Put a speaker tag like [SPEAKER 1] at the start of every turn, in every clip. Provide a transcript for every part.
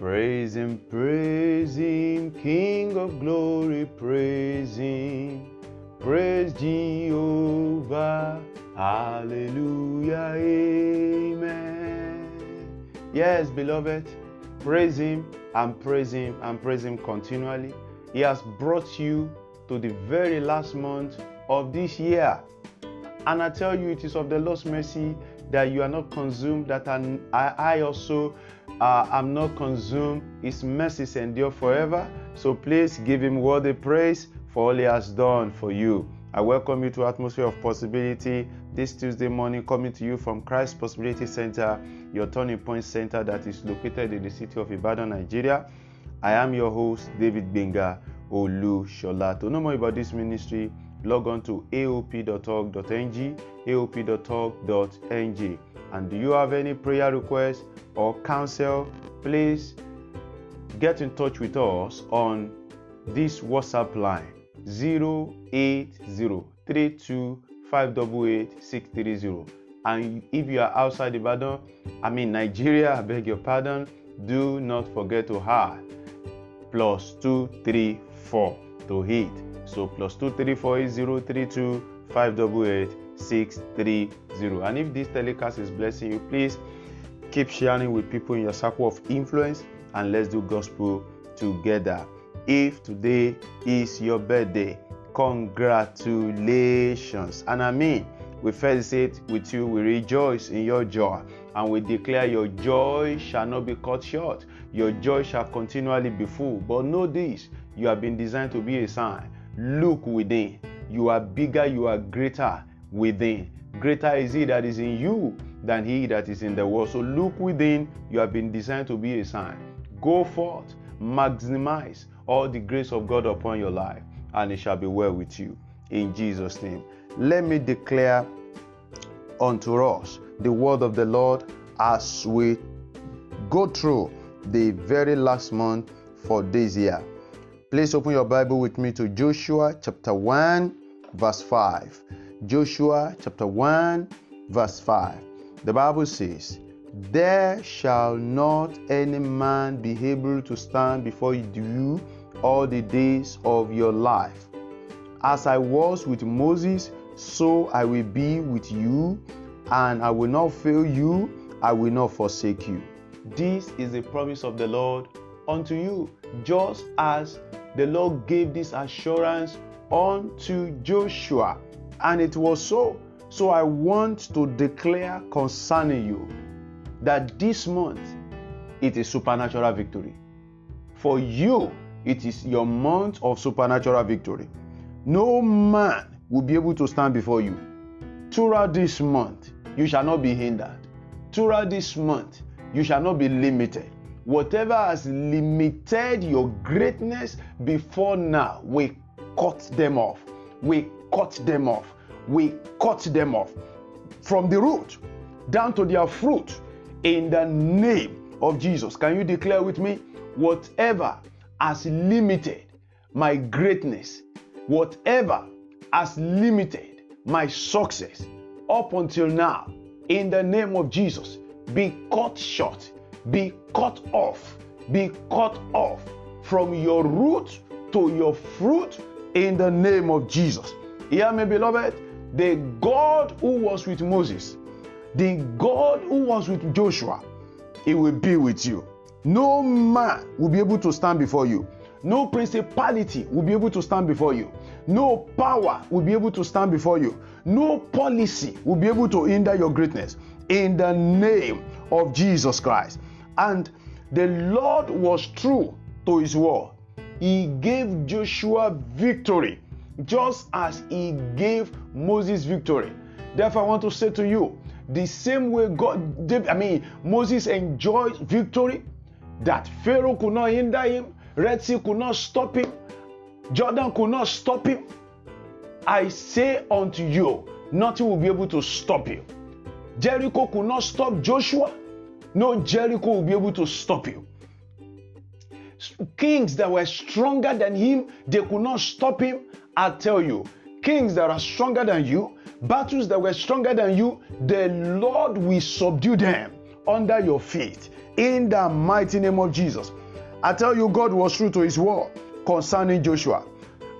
[SPEAKER 1] Praise him, praise him, King of glory, praise him. Praise Jehovah, hallelujah, amen. Yes, beloved, praise him and praise him and praise him continually. He has brought you to the very last month of this year. And I tell you, it is of the Lord's mercy that you are not consumed, that I, also uh, am not consumed. His mercies endure forever. So please give him worthy praise for all he has done for you. I welcome you to Atmosphere of Possibility this Tuesday morning, coming to you from Christ Possibility Center, your turning point center that is located in the city of Ibadan, Nigeria. I am your host, David Benga Olu Shola. To know more about this ministry, log on to aop.org.ng, aop.org.ng. And do you have any prayer requests or counsel? Please get in touch with us on this WhatsApp line 08032588630. And if you are outside the Ibadan, I mean Nigeria, I beg your pardon, do not forget to add plus 234 to hit. So plus 234 is 032 588 And if this telecast is blessing you, please keep sharing with people in your circle of influence and let's do gospel together. If today is your birthday, congratulations. And I mean, we felicitate with you, we rejoice in your joy, and we declare your joy shall not be cut short. Your joy shall continually be full. But know this you have been designed to be a sign. Look within. You are bigger, you are greater within. Greater is he that is in you than he that is in the world. So look within. You have been designed to be a sign. Go forth, maximize all the grace of God upon your life, and it shall be well with you. In Jesus' name. Let me declare unto us the word of the Lord as we go through the very last month for this year. Please open your Bible with me to Joshua chapter 1, verse 5. Joshua chapter 1, verse 5. The Bible says, There shall not any man be able to stand before you all the days of your life. As I was with Moses, so I will be with you, and I will not fail you, I will not forsake you. This is the promise of the Lord unto you, just as the Lord gave this assurance unto Joshua. And it was so. So I want to declare concerning you that this month it is supernatural victory. For you, it is your month of supernatural victory. No man will be able to stand before you. Throughout this month, you shall not be hindered. Throughout this month, you shall not be limited. Whatever has limited your greatness before now, we cut them off. We cut them off. We cut them off from the root down to their fruit in the name of Jesus. Can you declare with me? Whatever has limited my greatness, whatever has limited my success up until now, in the name of Jesus, be cut short, be cut off, be cut off from your root to your fruit in the name of Jesus. Hear me, beloved. The God who was with Moses, the God who was with Joshua, He will be with you. No man will be able to stand before you. No principality will be able to stand before you. No power will be able to stand before you. No policy will be able to hinder your greatness. In the name of Jesus Christ. And the Lord was true to his word. He gave Joshua victory just as he gave Moses victory. Therefore, I want to say to you, the same way God, I mean, Moses enjoyed victory, that Pharaoh could not hinder him, Red Sea could not stop him, Jordan could not stop him. I say unto you, nothing will be able to stop you. Jericho could not stop Joshua. No Jericho will be able to stop you. Kings that were stronger than him, they could not stop him. I tell you, kings that are stronger than you, battles that were stronger than you, the Lord will subdue them under your feet in the mighty name of Jesus. I tell you, God was true to his word concerning Joshua.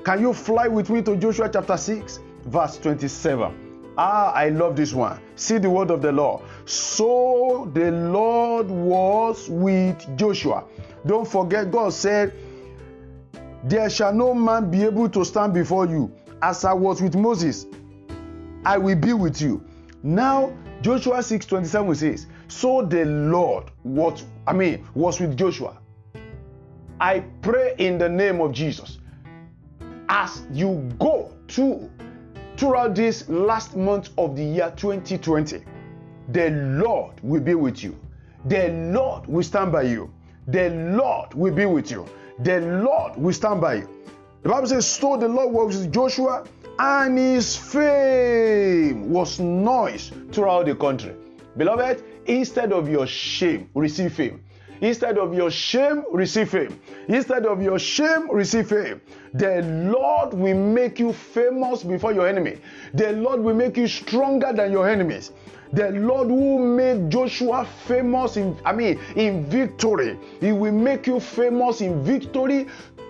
[SPEAKER 1] Can you fly with me to Joshua chapter 6, verse 27? Ah, I love this one. See the word of the Lord. So the Lord was with Joshua. Don't forget, God said, There shall no man be able to stand before you. As I was with Moses, I will be with you. Now, Joshua 6 27 says, So the Lord what I mean, was with Joshua. I pray in the name of Jesus as you go to throughout this last month of the year 2020 the lord will be with you. The lord will stand by you. The lord will be with you. The lord will stand by you. The bible says so the lord was with joshua and his fame was noise throughout the country. Beloved instead of your shame receive fame Instead of your shame, receive fame. Instead of your shame, receive fame. The Lord will make you famous before your enemy. The Lord will make you stronger than your enemies. The Lord who made Joshua famous in I mean in victory. He will make you famous in victory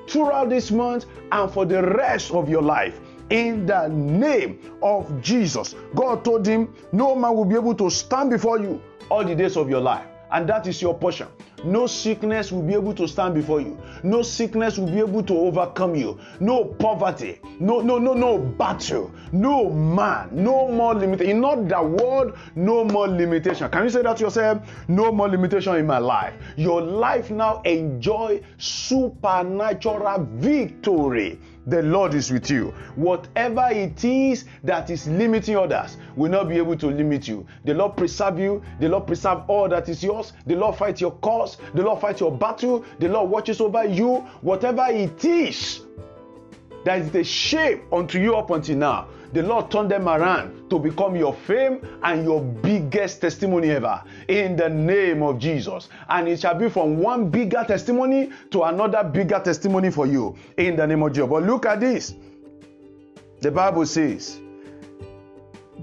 [SPEAKER 1] throughout this month and for the rest of your life in the name of Jesus. God told him, No man will be able to stand before you all the days of your life and that is your portion. No sickness will be able to stand before you. No sickness will be able to overcome you. No poverty. No, no, no, no battle. No man. No more limitation. In not the word, no more limitation. Can you say that to yourself? No more limitation in my life. Your life now enjoy supernatural victory the Lord is with you. Whatever it is that is limiting others will not be able to limit you. The Lord preserve you. The Lord preserve all that is yours. The Lord fight your cause. The Lord fight your battle. The Lord watches over you. Whatever it is that is the shame unto you up until now the Lord turn them around to become your fame and your biggest testimony ever in the name of Jesus. And it shall be from one bigger testimony to another bigger testimony for you in the name of Jesus. But look at this. The Bible says,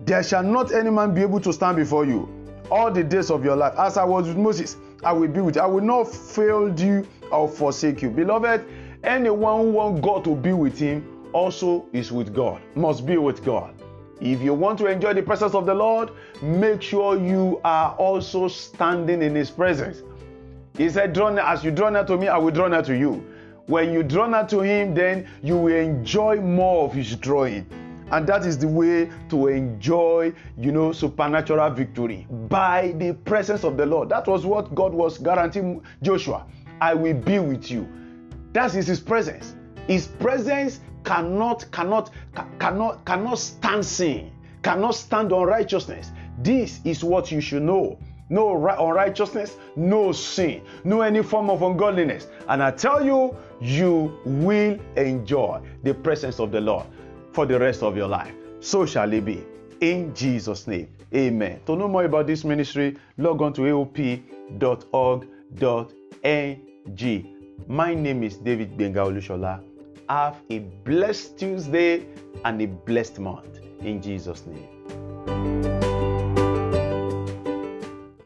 [SPEAKER 1] There shall not any man be able to stand before you all the days of your life. As I was with Moses, I will be with you. I will not fail you or forsake you. Beloved, anyone who wants God to be with him also is with God, must be with God. If you want to enjoy the presence of the Lord, make sure you are also standing in His presence. He said, draw near, As you draw near to me, I will draw near to you. When you draw near to Him, then you will enjoy more of His drawing. And that is the way to enjoy, you know, supernatural victory by the presence of the Lord. That was what God was guaranteeing Joshua. I will be with you. That is His presence. His presence cannot, cannot, cannot, cannot stand sin, cannot stand unrighteousness. This is what you should know. No unrighteousness, no sin, no any form of ungodliness. And I tell you, you will enjoy the presence of the Lord for the rest of your life. So shall it be. In Jesus' name. Amen. To know more about this ministry, log on to aop.org.ng. My name is David Benga Olushola. Have a blessed Tuesday and a blessed month. In Jesus' name.